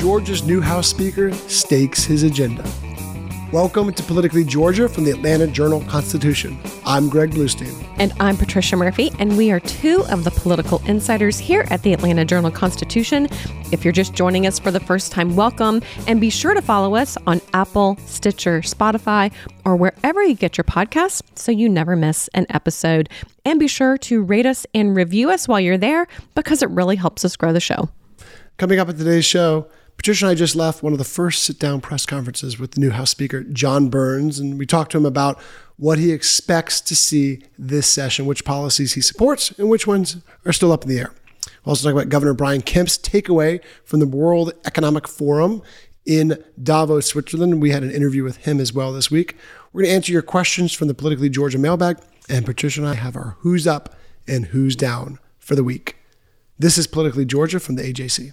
Georgia's new House Speaker stakes his agenda. Welcome to Politically Georgia from the Atlanta Journal Constitution. I'm Greg Bluestein. And I'm Patricia Murphy, and we are two of the political insiders here at the Atlanta Journal Constitution. If you're just joining us for the first time, welcome, and be sure to follow us on Apple, Stitcher, Spotify, or wherever you get your podcasts so you never miss an episode. And be sure to rate us and review us while you're there because it really helps us grow the show. Coming up at today's show, Patricia and I just left one of the first sit down press conferences with the new House Speaker, John Burns, and we talked to him about what he expects to see this session, which policies he supports, and which ones are still up in the air. We'll also talk about Governor Brian Kemp's takeaway from the World Economic Forum in Davos, Switzerland. We had an interview with him as well this week. We're going to answer your questions from the Politically Georgia mailbag, and Patricia and I have our who's up and who's down for the week. This is Politically Georgia from the AJC.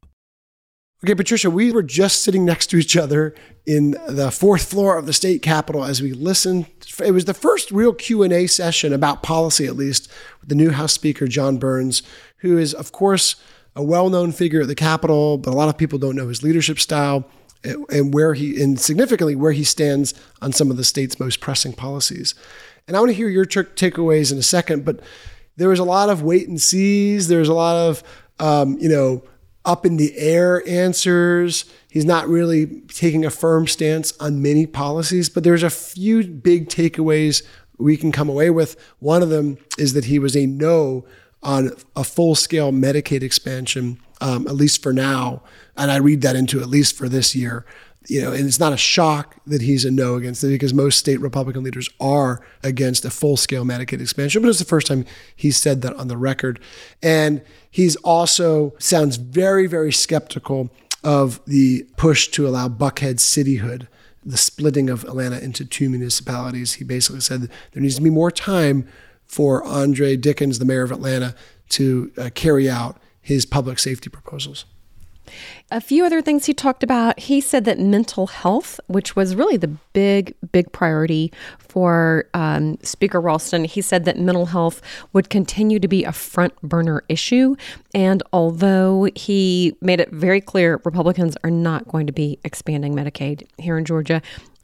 Okay, Patricia, we were just sitting next to each other in the fourth floor of the state capitol as we listened. It was the first real Q&A session about policy, at least, with the new House Speaker, John Burns, who is, of course, a well-known figure at the Capitol, but a lot of people don't know his leadership style and where he, and significantly, where he stands on some of the state's most pressing policies. And I want to hear your t- takeaways in a second, but there was a lot of wait and sees. There's a lot of, um, you know, up in the air answers. He's not really taking a firm stance on many policies, but there's a few big takeaways we can come away with. One of them is that he was a no on a full scale Medicaid expansion, um, at least for now. And I read that into at least for this year. You know, and it's not a shock that he's a no against it because most state Republican leaders are against a full scale Medicaid expansion. But it's the first time he's said that on the record. And he's also sounds very, very skeptical of the push to allow Buckhead cityhood, the splitting of Atlanta into two municipalities. He basically said there needs to be more time for Andre Dickens, the mayor of Atlanta, to uh, carry out his public safety proposals. A few other things he talked about. He said that mental health, which was really the big, big priority for um, Speaker Ralston, he said that mental health would continue to be a front burner issue. And although he made it very clear Republicans are not going to be expanding Medicaid here in Georgia,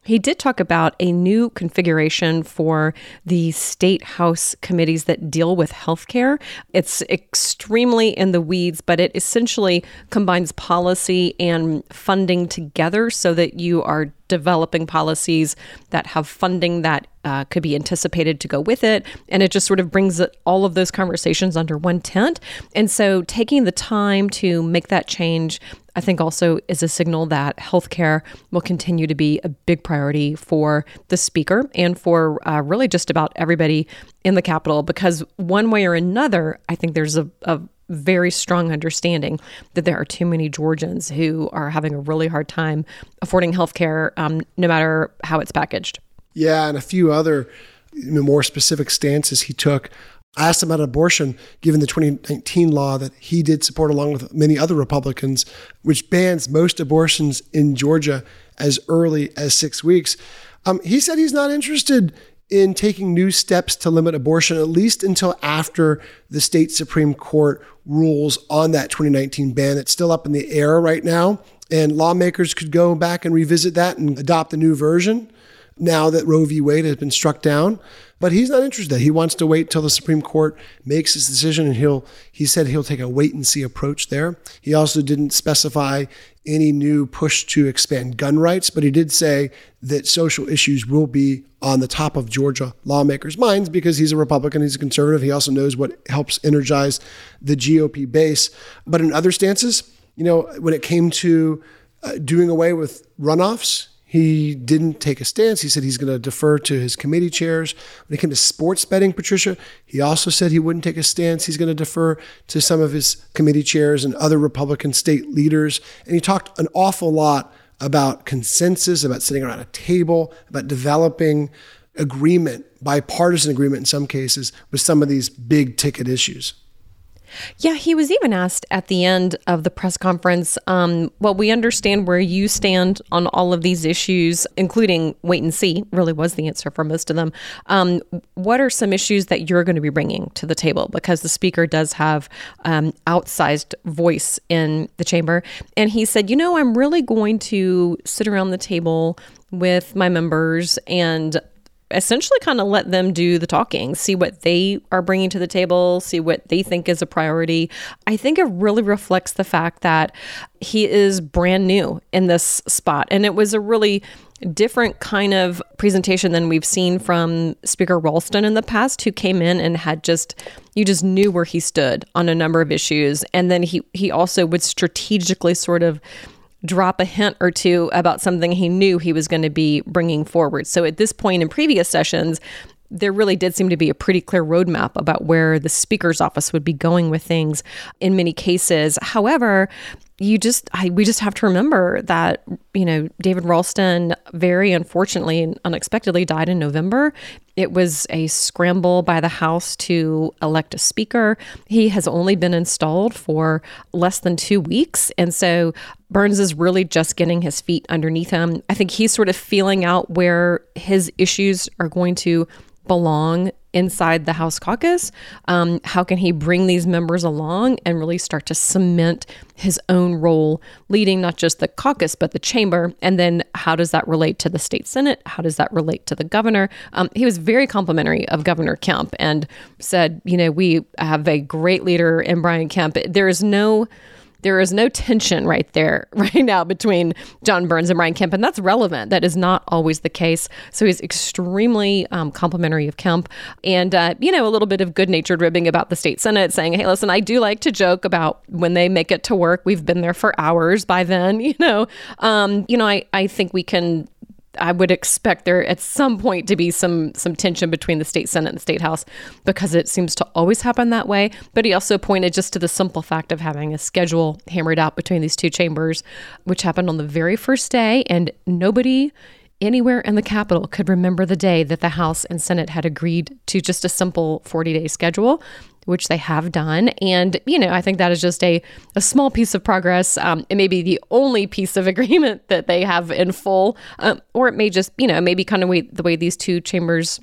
he did talk about a new configuration for the state house committees that deal with healthcare. It's extremely in the weeds, but it essentially combines policy and funding together so that you are developing policies that have funding that uh, could be anticipated to go with it. And it just sort of brings all of those conversations under one tent. And so taking the time to make that change, I think also is a signal that healthcare will continue to be a big priority for the speaker and for uh, really just about everybody in the Capitol. Because one way or another, I think there's a, a very strong understanding that there are too many Georgians who are having a really hard time affording health care, um, no matter how it's packaged. Yeah, and a few other more specific stances he took. I asked him about abortion, given the 2019 law that he did support, along with many other Republicans, which bans most abortions in Georgia as early as six weeks. Um, he said he's not interested in taking new steps to limit abortion, at least until after the state Supreme Court rules on that 2019 ban. It's still up in the air right now, and lawmakers could go back and revisit that and adopt a new version now that Roe v. Wade has been struck down. But he's not interested. He wants to wait till the Supreme Court makes his decision, and he'll. He said he'll take a wait and see approach there. He also didn't specify any new push to expand gun rights, but he did say that social issues will be on the top of Georgia lawmakers' minds because he's a Republican, he's a conservative. He also knows what helps energize the GOP base. But in other stances, you know, when it came to uh, doing away with runoffs, he didn't take a stance. He said he's going to defer to his committee chairs. When it came to sports betting, Patricia, he also said he wouldn't take a stance. He's going to defer to some of his committee chairs and other Republican state leaders. And he talked an awful lot about consensus, about sitting around a table, about developing agreement, bipartisan agreement in some cases, with some of these big ticket issues. Yeah, he was even asked at the end of the press conference, um, well, we understand where you stand on all of these issues, including wait and see, really was the answer for most of them. Um, what are some issues that you're going to be bringing to the table? Because the speaker does have um, outsized voice in the chamber. And he said, you know, I'm really going to sit around the table with my members and essentially kind of let them do the talking, see what they are bringing to the table, see what they think is a priority. I think it really reflects the fact that he is brand new in this spot. And it was a really different kind of presentation than we've seen from Speaker Ralston in the past, who came in and had just you just knew where he stood on a number of issues. And then he he also would strategically sort of drop a hint or two about something he knew he was going to be bringing forward. So at this point in previous sessions, there really did seem to be a pretty clear roadmap about where the speaker's office would be going with things in many cases. However, you just I, we just have to remember that you know David Ralston very unfortunately and unexpectedly died in November. It was a scramble by the House to elect a speaker. He has only been installed for less than two weeks, and so Burns is really just getting his feet underneath him. I think he's sort of feeling out where his issues are going to belong inside the House caucus? Um, how can he bring these members along and really start to cement his own role, leading not just the caucus, but the chamber? And then how does that relate to the state Senate? How does that relate to the governor? Um, he was very complimentary of Governor Kemp and said, you know, we have a great leader in Brian Kemp. There is no there is no tension right there right now between John Burns and Brian Kemp, and that's relevant. That is not always the case. So he's extremely um, complimentary of Kemp, and uh, you know a little bit of good-natured ribbing about the state senate, saying, "Hey, listen, I do like to joke about when they make it to work. We've been there for hours by then. You know, um, you know, I I think we can I would expect there at some point to be some some tension between the state senate and the state house because it seems to always happen that way. But he also pointed just to the simple fact of having a schedule hammered out between these two chambers, which happened on the very first day, and nobody anywhere in the Capitol could remember the day that the House and Senate had agreed to just a simple 40 day schedule which they have done. And, you know, I think that is just a, a small piece of progress. Um, it may be the only piece of agreement that they have in full, um, or it may just, you know, maybe kind of the way these two chambers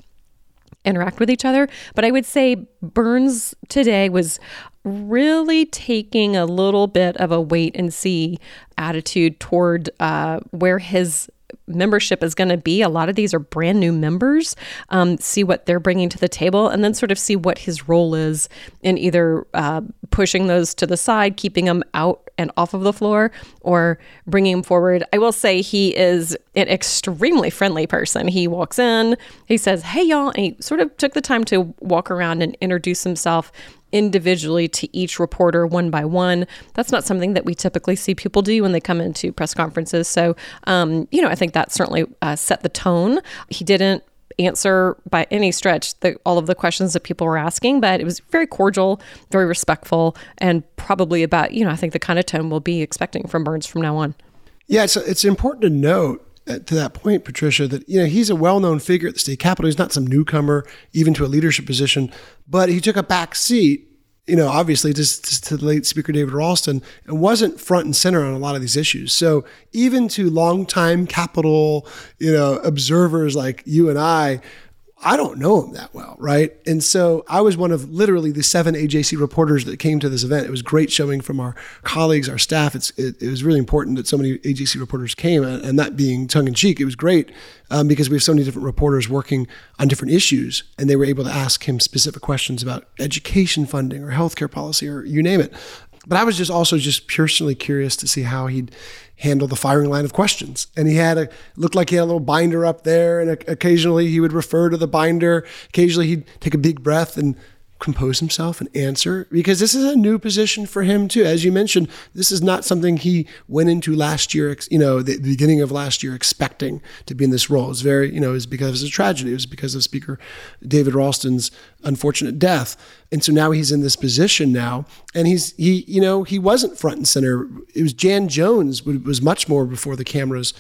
interact with each other. But I would say Burns today was really taking a little bit of a wait and see attitude toward uh, where his membership is going to be. A lot of these are brand new members. Um, see what they're bringing to the table, and then sort of see what his role is in either uh, pushing those to the side, keeping them out and off of the floor, or bringing him forward. I will say he is an extremely friendly person. He walks in, he says, "Hey, y'all," and he sort of took the time to walk around and introduce himself individually to each reporter one by one. That's not something that we typically see people do when they come into press conferences. So, um, you know, I think that certainly uh, set the tone. He didn't answer by any stretch the, all of the questions that people were asking, but it was very cordial, very respectful, and probably about, you know, I think the kind of tone we'll be expecting from Burns from now on. Yeah, it's, it's important to note Uh, to that point, Patricia, that you know he's a well-known figure at the state capitol. He's not some newcomer, even to a leadership position, but he took a back seat. You know, obviously, to, to the late Speaker David Ralston, and wasn't front and center on a lot of these issues. So, even to longtime Capitol, you know, observers like you and I, I don't know him that well, right? And so I was one of literally the seven AJC reporters that came to this event. It was great showing from our colleagues, our staff. It's, it, it was really important that so many AJC reporters came, and that being tongue in cheek, it was great um, because we have so many different reporters working on different issues, and they were able to ask him specific questions about education funding or healthcare policy or you name it. But I was just also just personally curious to see how he'd handle the firing line of questions. And he had a looked like he had a little binder up there, and occasionally he would refer to the binder. Occasionally he'd take a big breath and compose himself and answer because this is a new position for him too. As you mentioned, this is not something he went into last year, you know, the, beginning of last year expecting to be in this role. It's very, you know, it was because of a tragedy. It was because of Speaker David Ralston's unfortunate death. And so now he's in this position now and he's, he, you know, he wasn't front and center. It was Jan Jones was much more before the cameras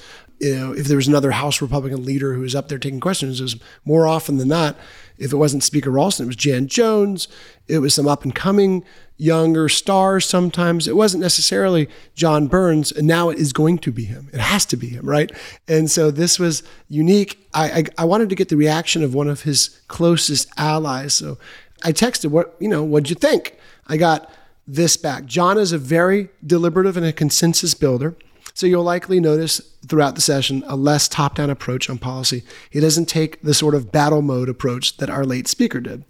you know, if there was another House Republican leader who was up there taking questions, it was more often than not if it wasn't Speaker Ralston, it was Jan Jones. It was some up and coming younger stars sometimes. It wasn't necessarily John Burns, and now it is going to be him. It has to be him, right? And so this was unique. I, I, I wanted to get the reaction of one of his closest allies. So I texted, what, you know, what'd you think? I got this back. John is a very deliberative and a consensus builder. So you'll likely notice throughout the session a less top down approach on policy. He doesn't take the sort of battle mode approach that our late speaker did.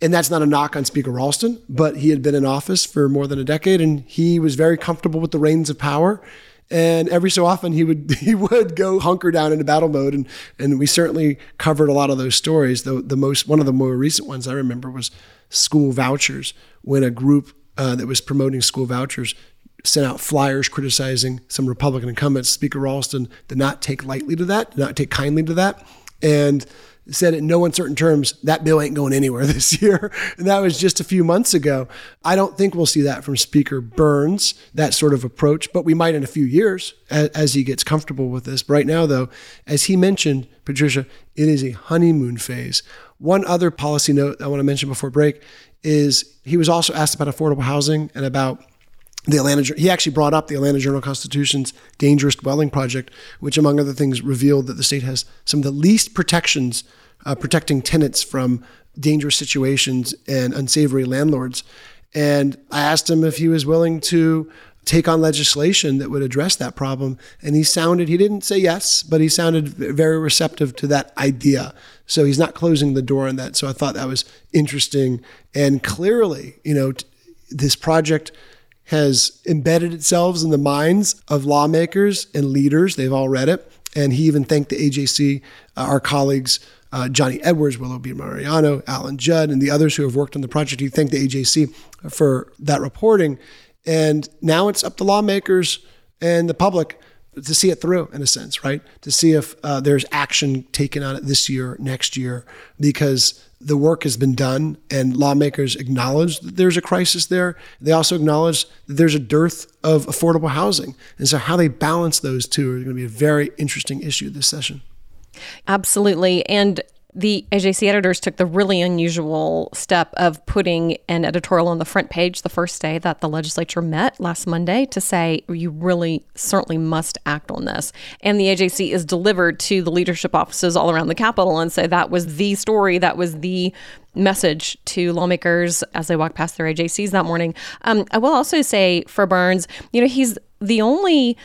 And that's not a knock on Speaker Ralston, but he had been in office for more than a decade and he was very comfortable with the reins of power. And every so often he would he would go hunker down into battle mode, and and we certainly covered a lot of those stories. The the most one of the more recent ones I remember was school vouchers, when a group uh, that was promoting school vouchers sent out flyers criticizing some Republican incumbents. Speaker Ralston did not take lightly to that, did not take kindly to that, and said in no uncertain terms that bill ain't going anywhere this year. And that was just a few months ago. I don't think we'll see that from Speaker Burns, that sort of approach, but we might in a few years as, as he gets comfortable with this. But right now, though, as he mentioned, Patricia, it is a honeymoon phase. One other policy note I want to mention before break is he was also asked about affordable housing and about the Atlanta, he actually brought up the Atlanta Journal Constitution's dangerous dwelling project, which, among other things, revealed that the state has some of the least protections uh, protecting tenants from dangerous situations and unsavory landlords. And I asked him if he was willing to take on legislation that would address that problem. And he sounded, he didn't say yes, but he sounded very receptive to that idea. So he's not closing the door on that. So I thought that was interesting. And clearly, you know, this project has embedded itself in the minds of lawmakers and leaders. They've all read it. And he even thanked the AJC, uh, our colleagues, uh, Johnny Edwards, Willoughby Mariano, Alan Judd, and the others who have worked on the project. He thanked the AJC for that reporting. And now it's up to lawmakers and the public to see it through in a sense, right? To see if uh, there's action taken on it this year, next year, because the work has been done and lawmakers acknowledge that there's a crisis there. They also acknowledge that there's a dearth of affordable housing. And so, how they balance those two is going to be a very interesting issue this session. Absolutely. And the AJC editors took the really unusual step of putting an editorial on the front page the first day that the legislature met last Monday to say, you really certainly must act on this. And the AJC is delivered to the leadership offices all around the Capitol and say that was the story, that was the message to lawmakers as they walked past their AJCs that morning. Um, I will also say for Burns, you know, he's the only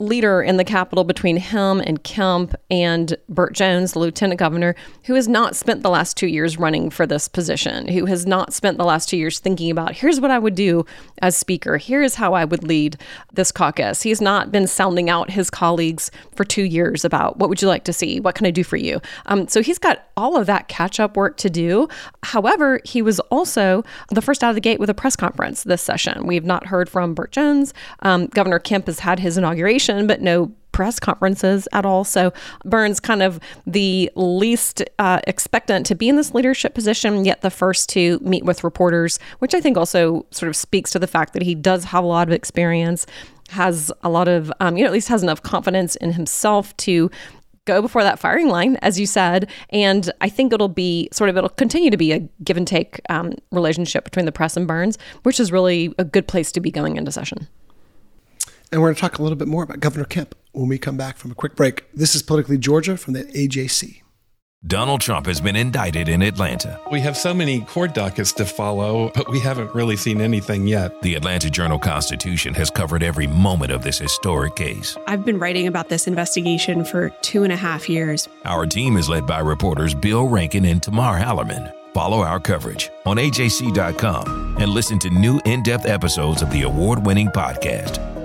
leader in the Capitol between him and Kemp and Burt Jones, the lieutenant governor, who has not spent the last two years running for this position, who has not spent the last two years thinking about here's what I would do as speaker, here's how I would lead this caucus. He's not been sounding out his colleagues for two years about what would you like to see, what can I do for you. Um, so he's got all of that catch up work to do. However, he was also the first out of the gate with a press conference this session. We've not heard from Burt Jones. Um, Governor Kemp has had his inauguration but no press conferences at all. So Burns kind of the least uh, expectant to be in this leadership position, yet the first to meet with reporters, which I think also sort of speaks to the fact that he does have a lot of experience, has a lot of, um, you know, at least has enough confidence in himself to go before that firing line, as you said. And I think it'll be sort of, it'll continue to be a give and take um, relationship between the press and Burns, which is really a good place to be going into session. And we're going to talk a little bit more about Governor Kemp when we come back from a quick break. This is Politically Georgia from the AJC. Donald Trump has been indicted in Atlanta. We have so many court dockets to follow, but we haven't really seen anything yet. The Atlanta Journal Constitution has covered every moment of this historic case. I've been writing about this investigation for two and a half years. Our team is led by reporters Bill Rankin and Tamar Hallerman. Follow our coverage on AJC.com and listen to new in depth episodes of the award winning podcast,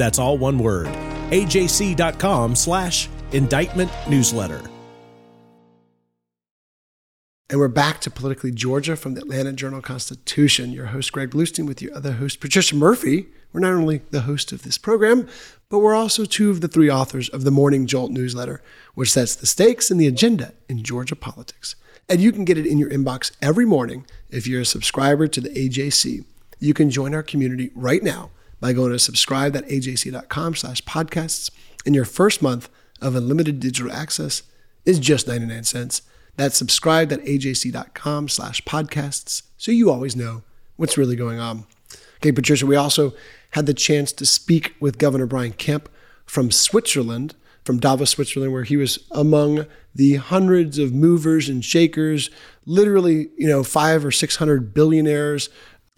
That's all one word. ajc.com slash indictment newsletter. And we're back to Politically Georgia from the Atlanta Journal Constitution. Your host, Greg Bluestein, with your other host, Patricia Murphy. We're not only the host of this program, but we're also two of the three authors of the Morning Jolt newsletter, which sets the stakes and the agenda in Georgia politics. And you can get it in your inbox every morning if you're a subscriber to the AJC. You can join our community right now by going to subscribe.ajc.com slash podcasts. And your first month of unlimited digital access is just 99 cents. That's subscribe.ajc.com slash podcasts so you always know what's really going on. Okay, Patricia, we also had the chance to speak with Governor Brian Kemp from Switzerland, from Davos, Switzerland, where he was among the hundreds of movers and shakers, literally, you know, five or 600 billionaires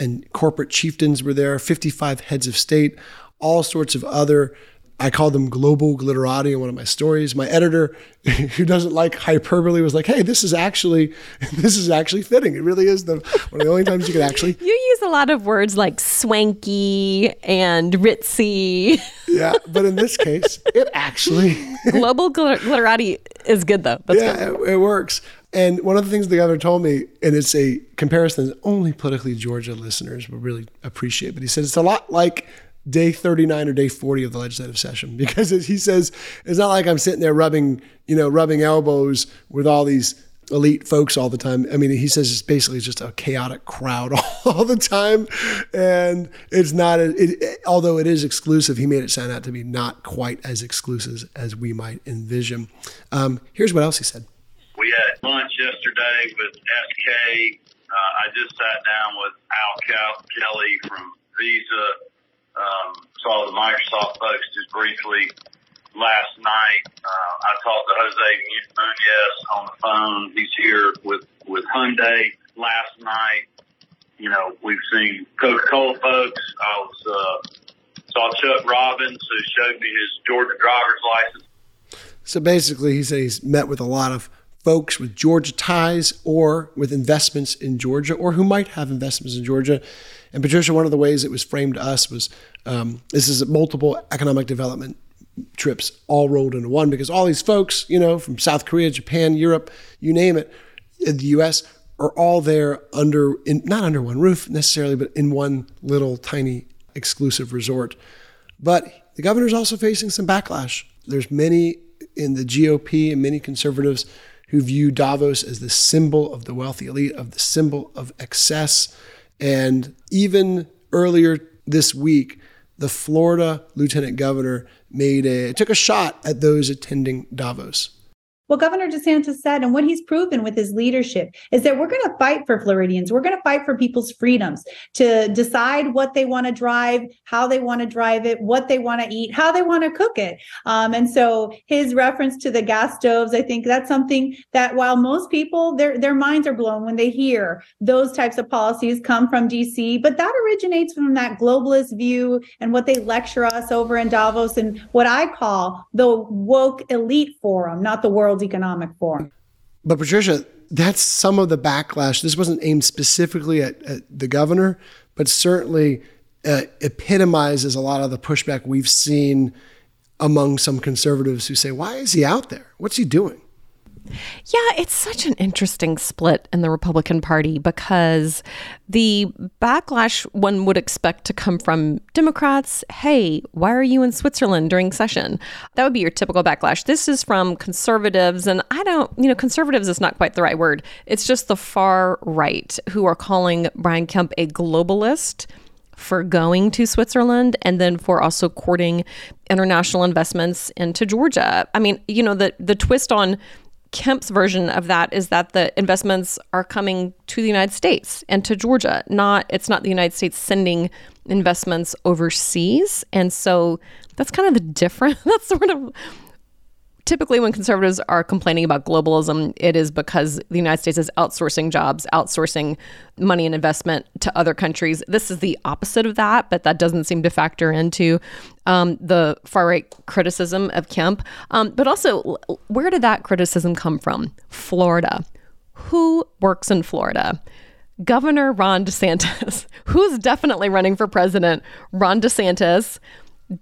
and corporate chieftains were there, 55 heads of state, all sorts of other I call them global glitterati in one of my stories. My editor, who doesn't like hyperbole, was like, "Hey, this is actually this is actually fitting. It really is the one of the only times you can actually." You use a lot of words like swanky and ritzy. Yeah, but in this case, it actually global glitterati is good though. That's yeah, good. It, it works. And one of the things the governor told me, and it's a comparison that only politically Georgia listeners will really appreciate, but he said it's a lot like day 39 or day 40 of the legislative session because he says it's not like I'm sitting there rubbing, you know, rubbing elbows with all these elite folks all the time. I mean, he says it's basically just a chaotic crowd all the time, and it's not. A, it, it, although it is exclusive, he made it sound out to be not quite as exclusive as we might envision. Um, here's what else he said. Lunch yesterday with SK. Uh, I just sat down with Al Kelly from Visa um, saw the Microsoft folks just briefly last night. Uh, I talked to Jose Munoz on the phone. He's here with, with Hyundai last night. You know, we've seen Coca-Cola folks. I was, uh, saw Chuck Robbins who showed me his Georgia driver's license. So basically, he said he's met with a lot of folks with Georgia ties or with investments in Georgia or who might have investments in Georgia. And Patricia, one of the ways it was framed to us was um, this is multiple economic development trips all rolled into one because all these folks, you know, from South Korea, Japan, Europe, you name it, the U.S. are all there under in, not under one roof necessarily, but in one little tiny exclusive resort. But the governor's also facing some backlash. There's many in the GOP and many conservatives who view Davos as the symbol of the wealthy elite, of the symbol of excess. And even earlier this week, the Florida lieutenant governor made a took a shot at those attending Davos. What Governor DeSantis said and what he's proven with his leadership is that we're going to fight for Floridians. We're going to fight for people's freedoms to decide what they want to drive, how they want to drive it, what they want to eat, how they want to cook it. Um, and so his reference to the gas stoves, I think that's something that while most people their their minds are blown when they hear those types of policies come from DC, but that originates from that globalist view and what they lecture us over in Davos and what I call the woke elite forum, not the world Economic Forum. But Patricia, that's some of the backlash. This wasn't aimed specifically at, at the governor, but certainly uh, epitomizes a lot of the pushback we've seen among some conservatives who say, "Why is he out there? What's he doing?" Yeah, it's such an interesting split in the Republican Party because the backlash one would expect to come from Democrats. Hey, why are you in Switzerland during session? That would be your typical backlash. This is from conservatives, and I don't, you know, conservatives is not quite the right word. It's just the far right who are calling Brian Kemp a globalist for going to Switzerland and then for also courting international investments into Georgia. I mean, you know, the the twist on Kemp's version of that is that the investments are coming to the United States and to Georgia. Not it's not the United States sending investments overseas. And so that's kind of the difference. That's sort of typically when conservatives are complaining about globalism, it is because the United States is outsourcing jobs, outsourcing money and investment to other countries. This is the opposite of that, but that doesn't seem to factor into um, the far right criticism of Kemp. Um, but also, where did that criticism come from? Florida. Who works in Florida? Governor Ron DeSantis, who's definitely running for president. Ron DeSantis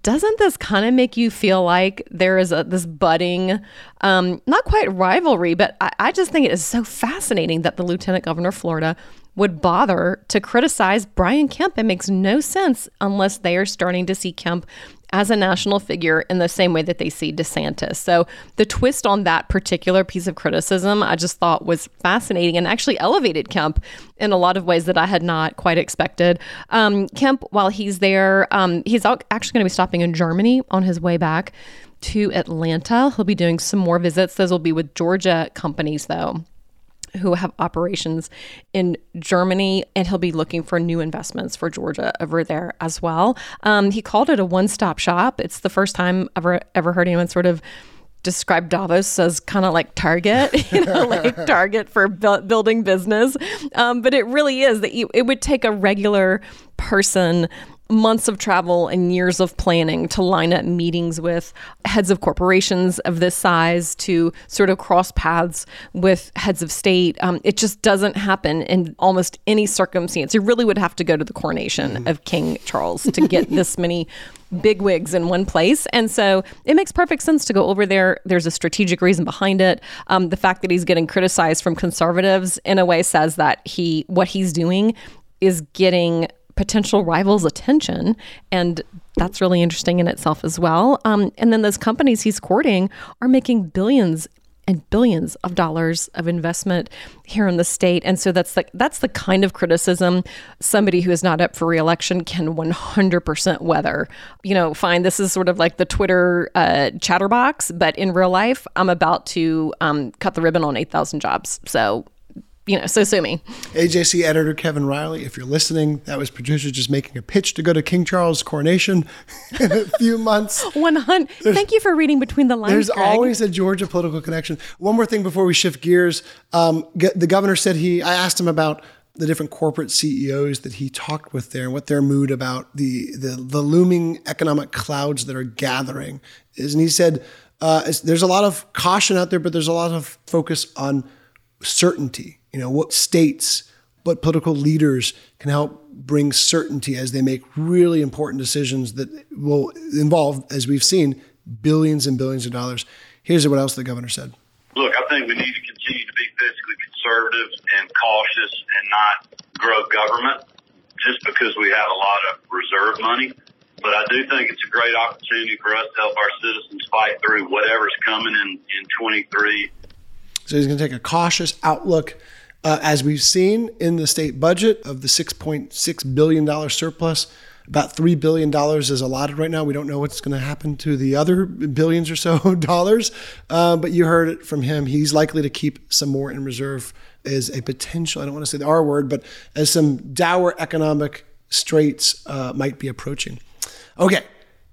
doesn't this kind of make you feel like there is a this budding um, not quite rivalry but I, I just think it is so fascinating that the lieutenant governor of florida would bother to criticize brian kemp. It makes no sense unless they are starting to see kemp as a national figure in the same way that they see DeSantis. So the twist on that particular piece of criticism, I just thought was fascinating and actually elevated Kemp in a lot of ways that I had not quite expected. Um, Kemp, while he's there, um, he's actually going to be stopping in Germany on his way back to Atlanta. He'll be doing some more visits. Those will be with Georgia companies, though who have operations in Germany, and he'll be looking for new investments for Georgia over there as well. Um, he called it a one-stop shop. It's the first time I've ever ever heard anyone sort of describe Davos as kind of like Target, you know, like Target for bu- building business. Um, but it really is that you, it would take a regular person months of travel and years of planning to line up meetings with heads of corporations of this size to sort of cross paths with heads of state. Um, it just doesn't happen in almost any circumstance. You really would have to go to the coronation mm-hmm. of King Charles to get this many big wigs in one place. And so it makes perfect sense to go over there. There's a strategic reason behind it. Um, the fact that he's getting criticized from conservatives in a way says that he what he's doing is getting potential rivals' attention. And that's really interesting in itself as well. Um, and then those companies he's courting are making billions and billions of dollars of investment here in the state. And so that's the that's the kind of criticism somebody who is not up for reelection can 100% weather. You know, fine, this is sort of like the Twitter uh, chatterbox, but in real life, I'm about to um, cut the ribbon on 8,000 jobs. So you know, so sue me. AJC editor Kevin Riley, if you're listening, that was Patricia just making a pitch to go to King Charles' coronation in a few months. 100. Thank you for reading between the lines. There's Greg. always a Georgia political connection. One more thing before we shift gears. Um, the governor said he, I asked him about the different corporate CEOs that he talked with there and what their mood about the, the, the looming economic clouds that are gathering is. And he said, uh, there's a lot of caution out there, but there's a lot of focus on certainty you know, what states, what political leaders can help bring certainty as they make really important decisions that will involve, as we've seen, billions and billions of dollars. Here's what else the governor said. Look, I think we need to continue to be fiscally conservative and cautious and not grow government just because we have a lot of reserve money. But I do think it's a great opportunity for us to help our citizens fight through whatever's coming in, in 23. So he's going to take a cautious outlook uh, as we've seen in the state budget of the $6.6 billion surplus, about $3 billion is allotted right now. We don't know what's going to happen to the other billions or so dollars, uh, but you heard it from him. He's likely to keep some more in reserve as a potential, I don't want to say the R word, but as some dour economic straits uh, might be approaching. Okay,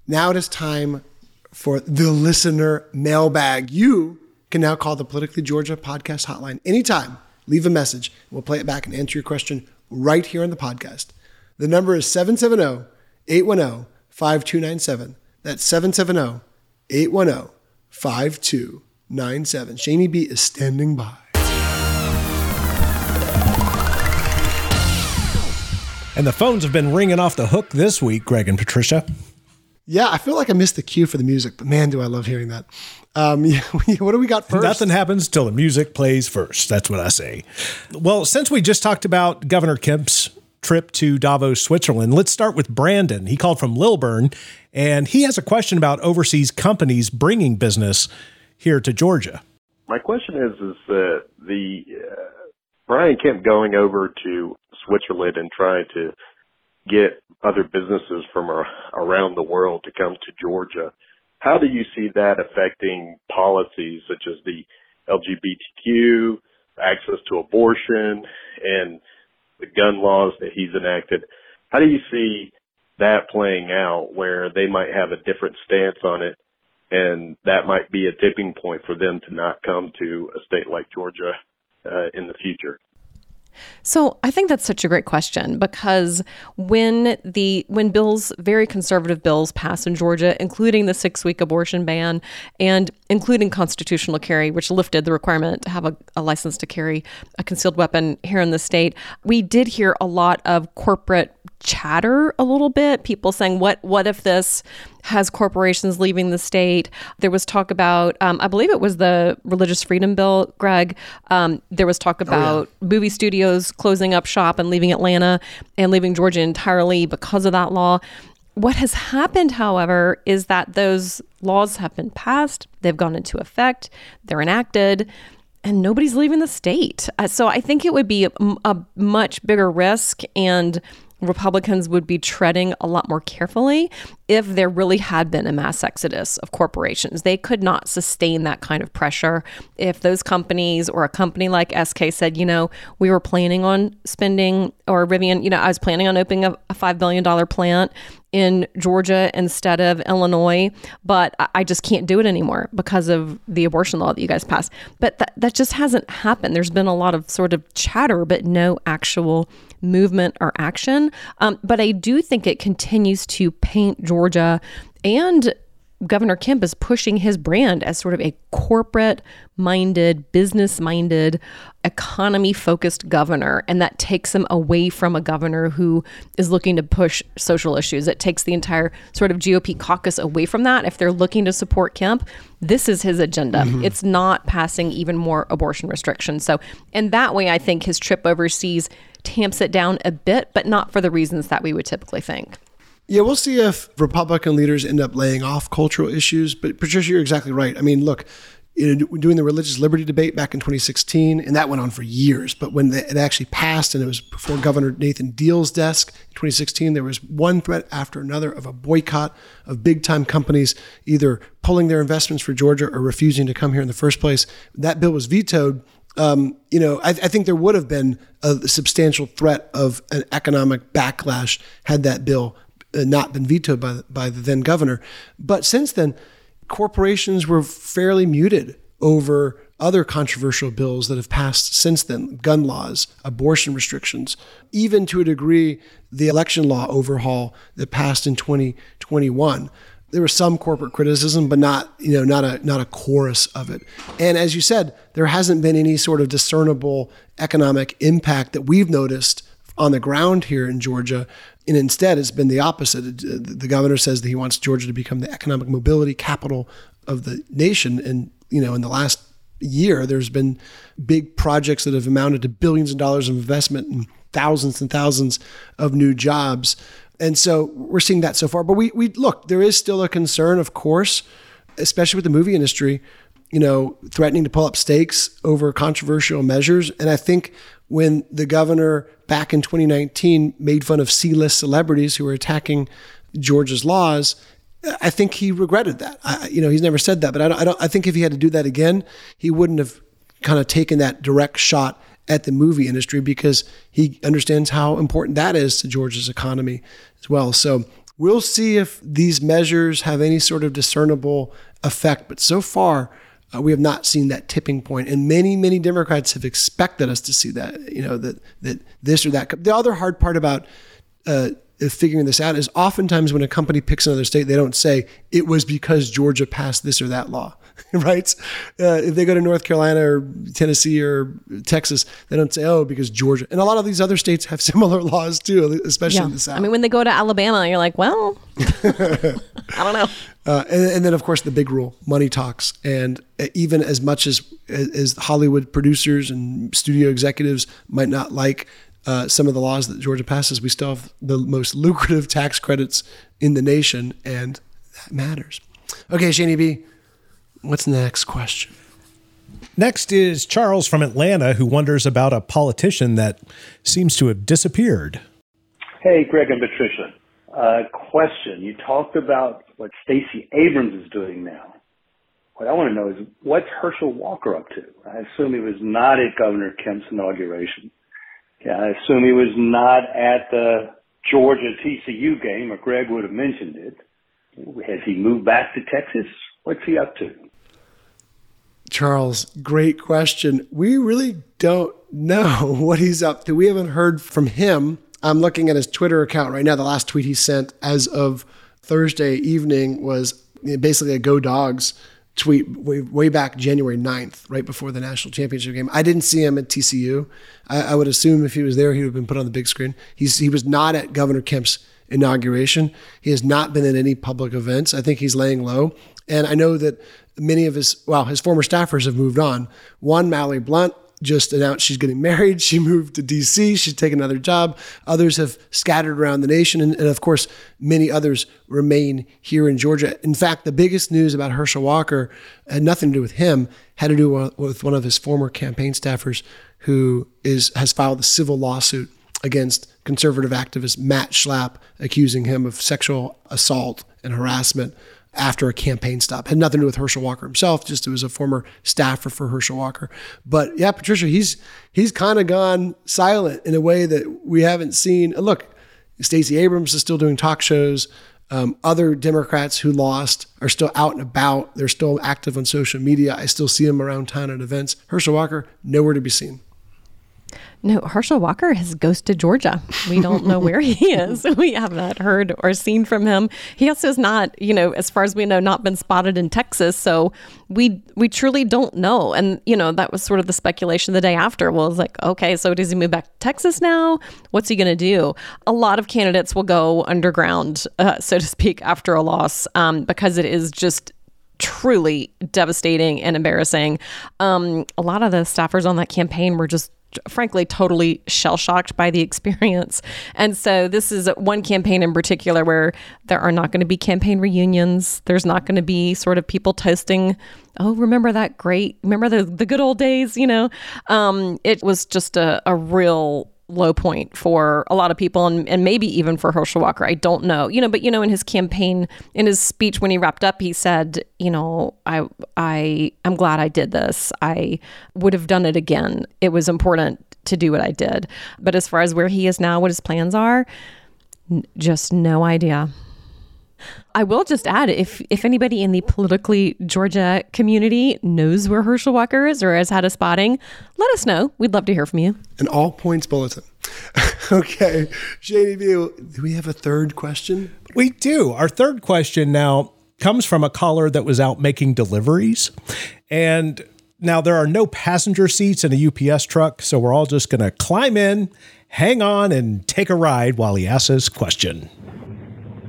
now it is time for the listener mailbag. You can now call the Politically Georgia podcast hotline anytime leave a message. We'll play it back and answer your question right here on the podcast. The number is 770 810 5297. That's 770 810 5297. Shani B is standing by. And the phones have been ringing off the hook this week, Greg and Patricia. Yeah, I feel like I missed the cue for the music, but man, do I love hearing that. Um, yeah, what do we got first? Nothing happens till the music plays first. That's what I say. Well, since we just talked about Governor Kemp's trip to Davos, Switzerland, let's start with Brandon. He called from Lilburn, and he has a question about overseas companies bringing business here to Georgia. My question is, is that the uh, Brian Kemp going over to Switzerland and trying to get other businesses from around the world to come to Georgia. How do you see that affecting policies such as the LGBTQ, access to abortion, and the gun laws that he's enacted? How do you see that playing out where they might have a different stance on it and that might be a tipping point for them to not come to a state like Georgia uh, in the future? So I think that's such a great question because when the when bills, very conservative bills, pass in Georgia, including the six week abortion ban and including constitutional carry, which lifted the requirement to have a, a license to carry a concealed weapon here in the state, we did hear a lot of corporate chatter a little bit people saying what what if this has corporations leaving the state? There was talk about um, i believe it was the religious freedom bill greg. Um, there was talk about oh, yeah. movie studios closing up shop and leaving atlanta and leaving georgia entirely because of that law. What has happened, however, is that those laws have been passed, they've gone into effect, they're enacted, and nobody's leaving the state. Uh, so I think it would be a, a much bigger risk and Republicans would be treading a lot more carefully if there really had been a mass exodus of corporations. They could not sustain that kind of pressure if those companies or a company like SK said, you know, we were planning on spending, or Rivian, you know, I was planning on opening a, a $5 billion plant in Georgia instead of Illinois, but I just can't do it anymore because of the abortion law that you guys passed. But that, that just hasn't happened. There's been a lot of sort of chatter, but no actual movement or action. Um, but I do think it continues to paint Georgia and Governor Kemp is pushing his brand as sort of a corporate minded, business minded, economy focused governor. And that takes him away from a governor who is looking to push social issues. It takes the entire sort of GOP caucus away from that. If they're looking to support Kemp, this is his agenda. Mm-hmm. It's not passing even more abortion restrictions. So, in that way, I think his trip overseas tamps it down a bit, but not for the reasons that we would typically think. Yeah, we'll see if Republican leaders end up laying off cultural issues. But Patricia, you're exactly right. I mean, look, doing the religious liberty debate back in 2016, and that went on for years. But when it actually passed, and it was before Governor Nathan Deal's desk in 2016, there was one threat after another of a boycott of big time companies either pulling their investments for Georgia or refusing to come here in the first place. That bill was vetoed. Um, you know, I, I think there would have been a substantial threat of an economic backlash had that bill uh, not been vetoed by the, by the then governor. But since then, corporations were fairly muted over other controversial bills that have passed since then gun laws, abortion restrictions, even to a degree, the election law overhaul that passed in 2021. There was some corporate criticism, but not, you know, not a not a chorus of it. And as you said, there hasn't been any sort of discernible economic impact that we've noticed on the ground here in Georgia and instead, it's been the opposite. Uh, the governor says that he wants Georgia to become the economic mobility capital of the nation. And, you know, in the last year, there's been big projects that have amounted to billions of dollars of investment and thousands and thousands of new jobs. And so we're seeing that so far. But we, we look, there is still a concern, of course, especially with the movie industry, you know, threatening to pull up stakes over controversial measures. And I think when the governor back in 2019 made fun of C-list celebrities who were attacking Georgia's laws, I think he regretted that. I, you know, he's never said that, but I don't, I don't. I think if he had to do that again, he wouldn't have kind of taken that direct shot at the movie industry because he understands how important that is to Georgia's economy as well. So we'll see if these measures have any sort of discernible effect. But so far, uh, we have not seen that tipping point, and many, many Democrats have expected us to see that. You know that that this or that. The other hard part about uh, figuring this out is oftentimes when a company picks another state, they don't say it was because Georgia passed this or that law. right? Uh, if they go to North Carolina or Tennessee or Texas, they don't say, oh, because Georgia. And a lot of these other states have similar laws too, especially Yeah. in the South. I mean, when they go to Alabama, you're like, well, I don't know. Uh, and, and then, of course, the big rule: money talks. And uh, even as much as as Hollywood producers and studio executives might not like uh, some of the laws that Georgia passes, we still have the most lucrative tax credits in the nation, and that matters. Okay, Shani B, what's the next question? Next is Charles from Atlanta who wonders about a politician that seems to have disappeared. Hey, Greg and Patricia. Uh, question. You talked about what Stacey Abrams is doing now. What I want to know is what's Herschel Walker up to? I assume he was not at Governor Kemp's inauguration. Yeah, I assume he was not at the Georgia TCU game, or Greg would have mentioned it. Has he moved back to Texas? What's he up to? Charles, great question. We really don't know what he's up to. We haven't heard from him. I'm looking at his Twitter account right now. The last tweet he sent as of Thursday evening was basically a Go Dogs tweet way, way back January 9th, right before the national championship game. I didn't see him at TCU. I, I would assume if he was there, he would have been put on the big screen. He's, he was not at Governor Kemp's inauguration. He has not been at any public events. I think he's laying low. And I know that many of his, well, his former staffers have moved on. One, Mallory Blount, just announced she's getting married. She moved to DC. She's taken another job. Others have scattered around the nation. And, and, of course, many others remain here in Georgia. In fact, the biggest news about Herschel Walker had nothing to do with him, had to do with one of his former campaign staffers who is has filed a civil lawsuit against conservative activist Matt Schlapp, accusing him of sexual assault and harassment after a campaign stop. Had nothing to do with Herschel Walker himself, just it was a former staffer for Herschel Walker. But yeah, Patricia, he's he's kind of gone silent in a way that we haven't seen. Look, Stacey Abrams is still doing talk shows. Um, other Democrats who lost are still out and about. They're still active on social media. I still see them around town at events. Herschel Walker, nowhere to be seen. No, Herschel Walker has ghosted Georgia. We don't know where he is. We have not heard or seen from him. He also has not, you know, as far as we know, not been spotted in Texas. So we we truly don't know. And you know, that was sort of the speculation the day after. Well, it's like, okay, so does he move back to Texas now? What's he going to do? A lot of candidates will go underground, uh, so to speak, after a loss, um, because it is just truly devastating and embarrassing. Um, a lot of the staffers on that campaign were just frankly totally shell shocked by the experience. And so this is one campaign in particular where there are not going to be campaign reunions. There's not going to be sort of people toasting, oh, remember that great, remember the, the good old days, you know? Um, it was just a, a real low point for a lot of people and, and maybe even for Herschel Walker. I don't know. You know, but you know, in his campaign, in his speech when he wrapped up, he said, you know, I I I'm glad I did this. I would have done it again. It was important to do what I did. But as far as where he is now, what his plans are, n- just no idea. I will just add if if anybody in the politically Georgia community knows where Herschel Walker is or has had a spotting, let us know. We'd love to hear from you. An all points bulletin. okay. Shady View, do we have a third question? We do. Our third question now comes from a caller that was out making deliveries. And now there are no passenger seats in a UPS truck, so we're all just going to climb in, hang on, and take a ride while he asks his question.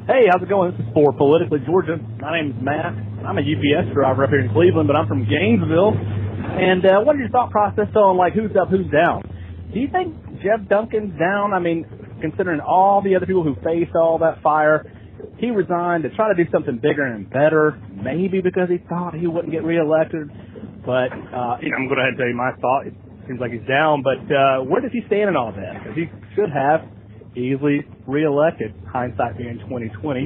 Hey, how's it going? This is for Politically Georgia. My name is Matt. I'm a UPS driver up here in Cleveland, but I'm from Gainesville. And uh, what is your thought process on like who's up, who's down? Do you think Jeff Duncan's down? I mean, considering all the other people who faced all that fire, he resigned to try to do something bigger and better. Maybe because he thought he wouldn't get reelected. But uh, you know, I'm going to tell you my thought. It seems like he's down. But uh, where does he stand in all that? Because he should have easily reelected. Hindsight being 2020,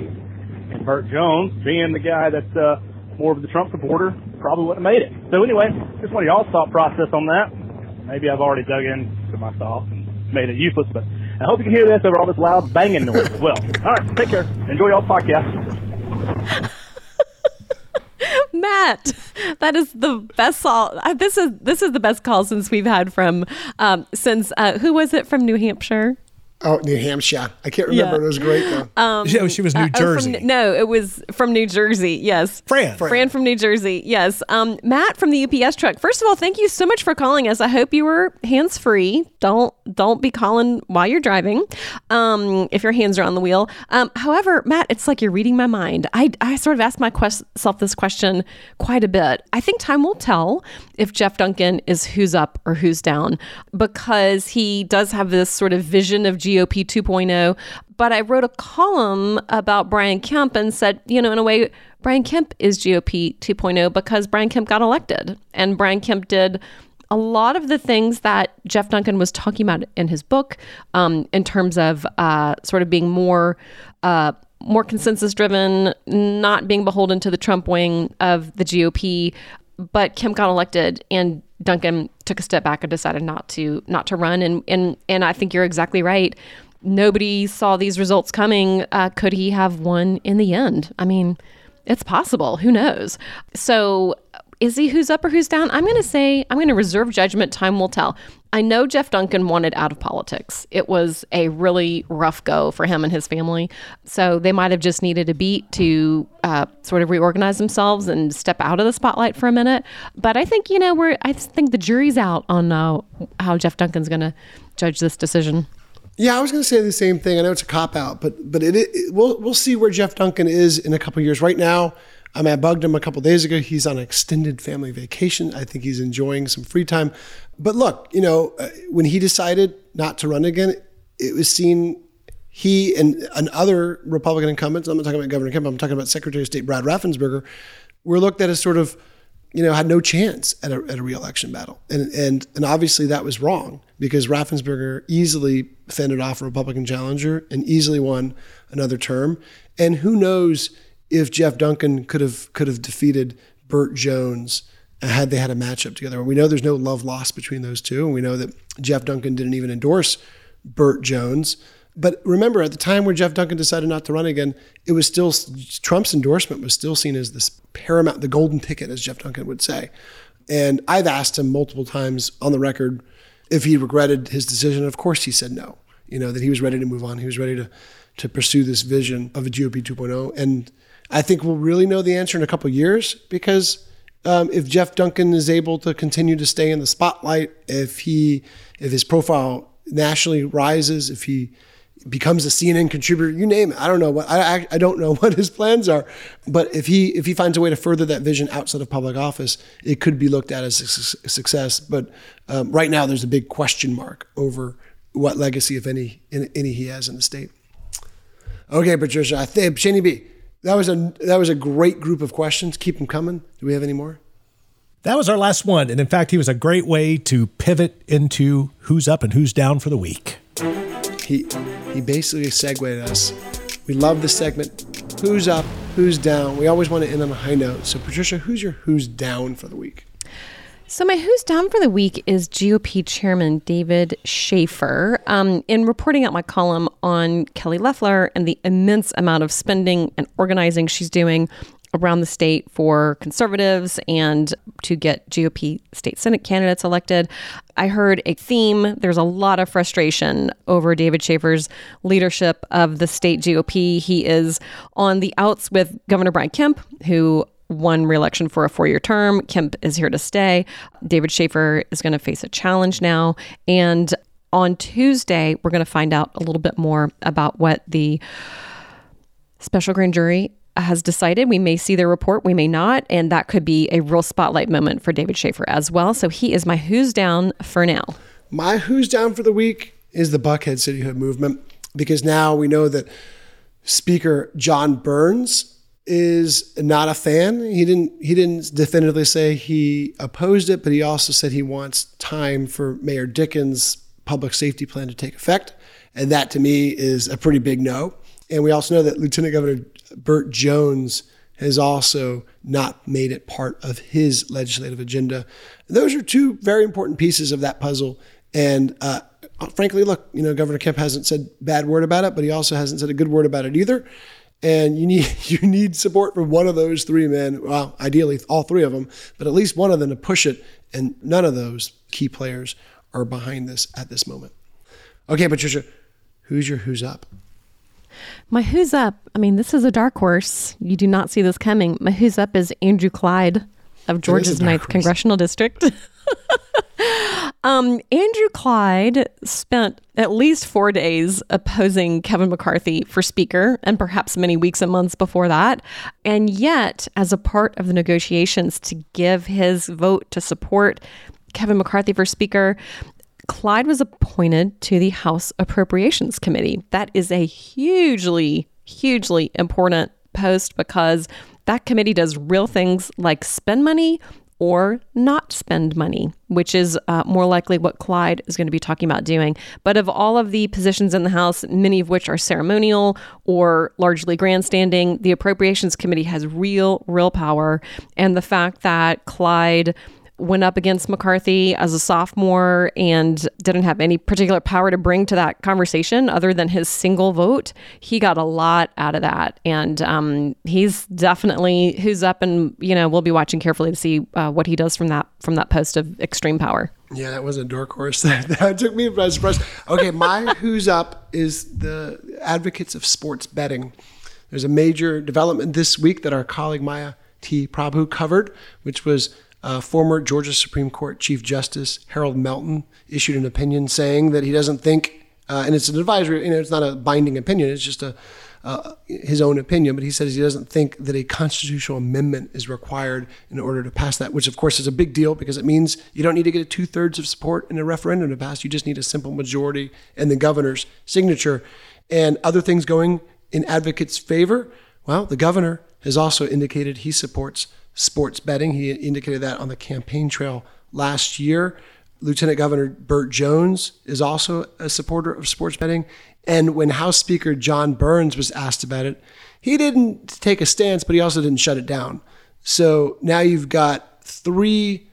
and Burt Jones being the guy that's uh, more of the Trump supporter, probably wouldn't have made it. So anyway, just want y'all's thought process on that. Maybe I've already dug into my thoughts and made it useless, but I hope you can hear this over all this loud banging noise as well. All right, take care. Enjoy y'all's podcast. Matt, that is the best call. uh, This is this is the best call since we've had from um, since uh, who was it from New Hampshire? Oh, New Hampshire. I can't remember. Yeah. It was great though. Um, Yeah, she was New uh, oh, from- Jersey. no, it was from New Jersey. Yes. Fran. Fran. from New Jersey. Yes. Um, Matt from the UPS truck. First of all, thank you so much for calling us. I hope you were hands free. Don't don't be calling while you're driving. Um, if your hands are on the wheel. Um, however, Matt, it's like you're reading my mind. I I sort of asked myself this question quite a bit. I think time will tell if Jeff Duncan is who's up or who's down because he does have this sort of vision of GOP 2.0. But I wrote a column about Brian Kemp and said, you know, in a way, Brian Kemp is GOP 2.0 because Brian Kemp got elected and Brian Kemp did a lot of the things that Jeff Duncan was talking about in his book, um, in terms of uh, sort of being more. Uh, more consensus driven, not being beholden to the Trump wing of the GOP. But Kemp got elected, and Duncan took a step back and decided not to not to run. And and and I think you're exactly right. Nobody saw these results coming. Uh, could he have won in the end? I mean, it's possible. Who knows? So, is he who's up or who's down? I'm going to say I'm going to reserve judgment. Time will tell. I know Jeff Duncan wanted out of politics. It was a really rough go for him and his family. So they might have just needed a beat to uh, sort of reorganize themselves and step out of the spotlight for a minute. But I think you know we're. I think the jury's out on uh, how Jeff Duncan's going to judge this decision. Yeah, I was going to say the same thing. I know it's a cop out, but but it, it we'll we'll see where Jeff Duncan is in a couple years. Right now, I mean, I bugged him a couple days ago. He's on an extended family vacation. I think he's enjoying some free time. But look, you know, uh, when he decided not to run again, it was seen he and, and other Republican incumbents. I'm not talking about Governor Kemp. I'm talking about Secretary of State Brad Raffensperger. Were looked at as sort of you know, had no chance at a, at a reelection battle. And, and, and obviously that was wrong because Raffensperger easily fended off a Republican challenger and easily won another term. And who knows if Jeff Duncan could have, could have defeated Burt Jones uh, had they had a matchup together. We know there's no love lost between those two. And we know that Jeff Duncan didn't even endorse Burt Jones. But remember, at the time where Jeff Duncan decided not to run again, it was still Trump's endorsement was still seen as this paramount, the golden ticket, as Jeff Duncan would say. And I've asked him multiple times on the record if he regretted his decision. Of course, he said no. You know that he was ready to move on. He was ready to to pursue this vision of a GOP 2.0. And I think we'll really know the answer in a couple years because um, if Jeff Duncan is able to continue to stay in the spotlight, if he if his profile nationally rises, if he becomes a CNN contributor, you name it. I don't know what I, I don't know what his plans are, but if he if he finds a way to further that vision outside of public office, it could be looked at as a success. But um, right now, there's a big question mark over what legacy, if any, any he has in the state. Okay, Patricia, I think Shani B. That was a that was a great group of questions. Keep them coming. Do we have any more? That was our last one, and in fact, he was a great way to pivot into who's up and who's down for the week. He he basically segued us. We love this segment. Who's up? Who's down? We always want to end on a high note. So, Patricia, who's your who's down for the week? So, my who's down for the week is GOP Chairman David Shafer. Um, in reporting out my column on Kelly Loeffler and the immense amount of spending and organizing she's doing around the state for conservatives and to get GOP state Senate candidates elected. I heard a theme. There's a lot of frustration over David Shafer's leadership of the state GOP. He is on the outs with Governor Brian Kemp, who won reelection for a four year term. Kemp is here to stay. David Shafer is going to face a challenge now. And on Tuesday, we're going to find out a little bit more about what the special grand jury has decided. We may see their report, we may not, and that could be a real spotlight moment for David Shafer as well. So he is my who's down for now. My who's down for the week is the Buckhead Cityhood movement because now we know that Speaker Jon Burns is not a fan. He didn't he didn't definitively say he opposed it, but he also said he wants time for Mayor Dickens' public safety plan to take effect. And that to me is a pretty big no. And we also know that Lieutenant Governor Burt Jones has also not made it part of his legislative agenda. Those are two very important pieces of that puzzle. And uh, frankly, look, you know, Governor Kemp hasn't said bad word about it, but he also hasn't said a good word about it either. And you need you need support from one of those three men. Well, ideally all three of them, but at least one of them to push it. And none of those key players are behind this at this moment. Okay, Patricia, Who's your who's up? My who's up, I mean, this is a dark horse. You do not see this coming. My who's up is Andrew Clyde of Georgia's ninth congressional district. um, Andrew Clyde spent at least four days opposing Kevin McCarthy for Speaker, and perhaps many weeks and months before that. And yet, as a part of the negotiations to give his vote to support Kevin McCarthy for Speaker, Clyde was appointed to the House Appropriations Committee. That is a hugely, hugely important post because that committee does real things like spend money or not spend money, which is uh, more likely what Clyde is going to be talking about doing. But of all of the positions in the House, many of which are ceremonial or largely grandstanding, the Appropriations Committee has real, real power. And the fact that Clyde went up against McCarthy as a sophomore and didn't have any particular power to bring to that conversation other than his single vote. He got a lot out of that. And um, he's definitely who's up and, you know, we'll be watching carefully to see uh, what he does from that from that post of extreme power. Yeah, that was a dark horse. That, that took me by surprise. Okay, my who's up is the advocates of sports betting. There's a major development this week that our colleague Maya T. Prabhu covered, which was uh, former Georgia Supreme Court Chief Justice Harold Melton issued an opinion saying that he doesn't think, uh, and it's an advisory, you know, it's not a binding opinion, it's just a uh, his own opinion, but he says he doesn't think that a constitutional amendment is required in order to pass that, which of course is a big deal because it means you don't need to get a two thirds of support in a referendum to pass. You just need a simple majority and the governor's signature. And other things going in advocates' favor. Well, the governor has also indicated he supports sports betting. He indicated that on the campaign trail last year. Lieutenant Governor Burt Jones is also a supporter of sports betting. And when House Speaker Jon Burns was asked about it, he didn't take a stance, but he also didn't shut it down. So now you've got three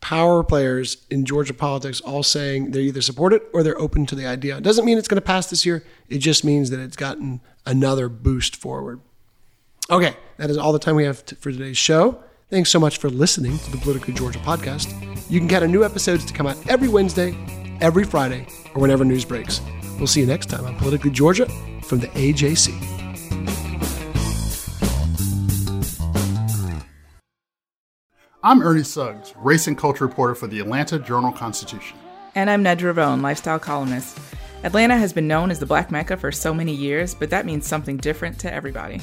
power players in Georgia politics all saying they either support it or they're open to the idea. It doesn't mean it's going to pass this year. It just means that it's gotten another boost forward. Okay, that is all the time we have for today's show. Thanks so much for listening to the Politically Georgia podcast. You can count on new episodes to come out every Wednesday, every Friday, or whenever news breaks. We'll see you next time on Politically Georgia from the AJC. I'm Ernie Suggs, race and culture reporter for the Atlanta Journal Constitution. And I'm Nedra Rhone, lifestyle columnist. Atlanta has been known as the Black Mecca for so many years, but that means something different to everybody.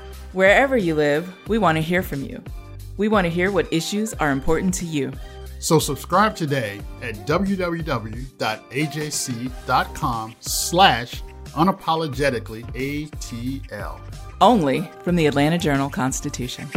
Wherever you live, we want to hear from you. We want to hear what issues are important to you. So subscribe today at www.ajc.com slash unapologetically ATL. Only from the Atlanta Journal Constitution.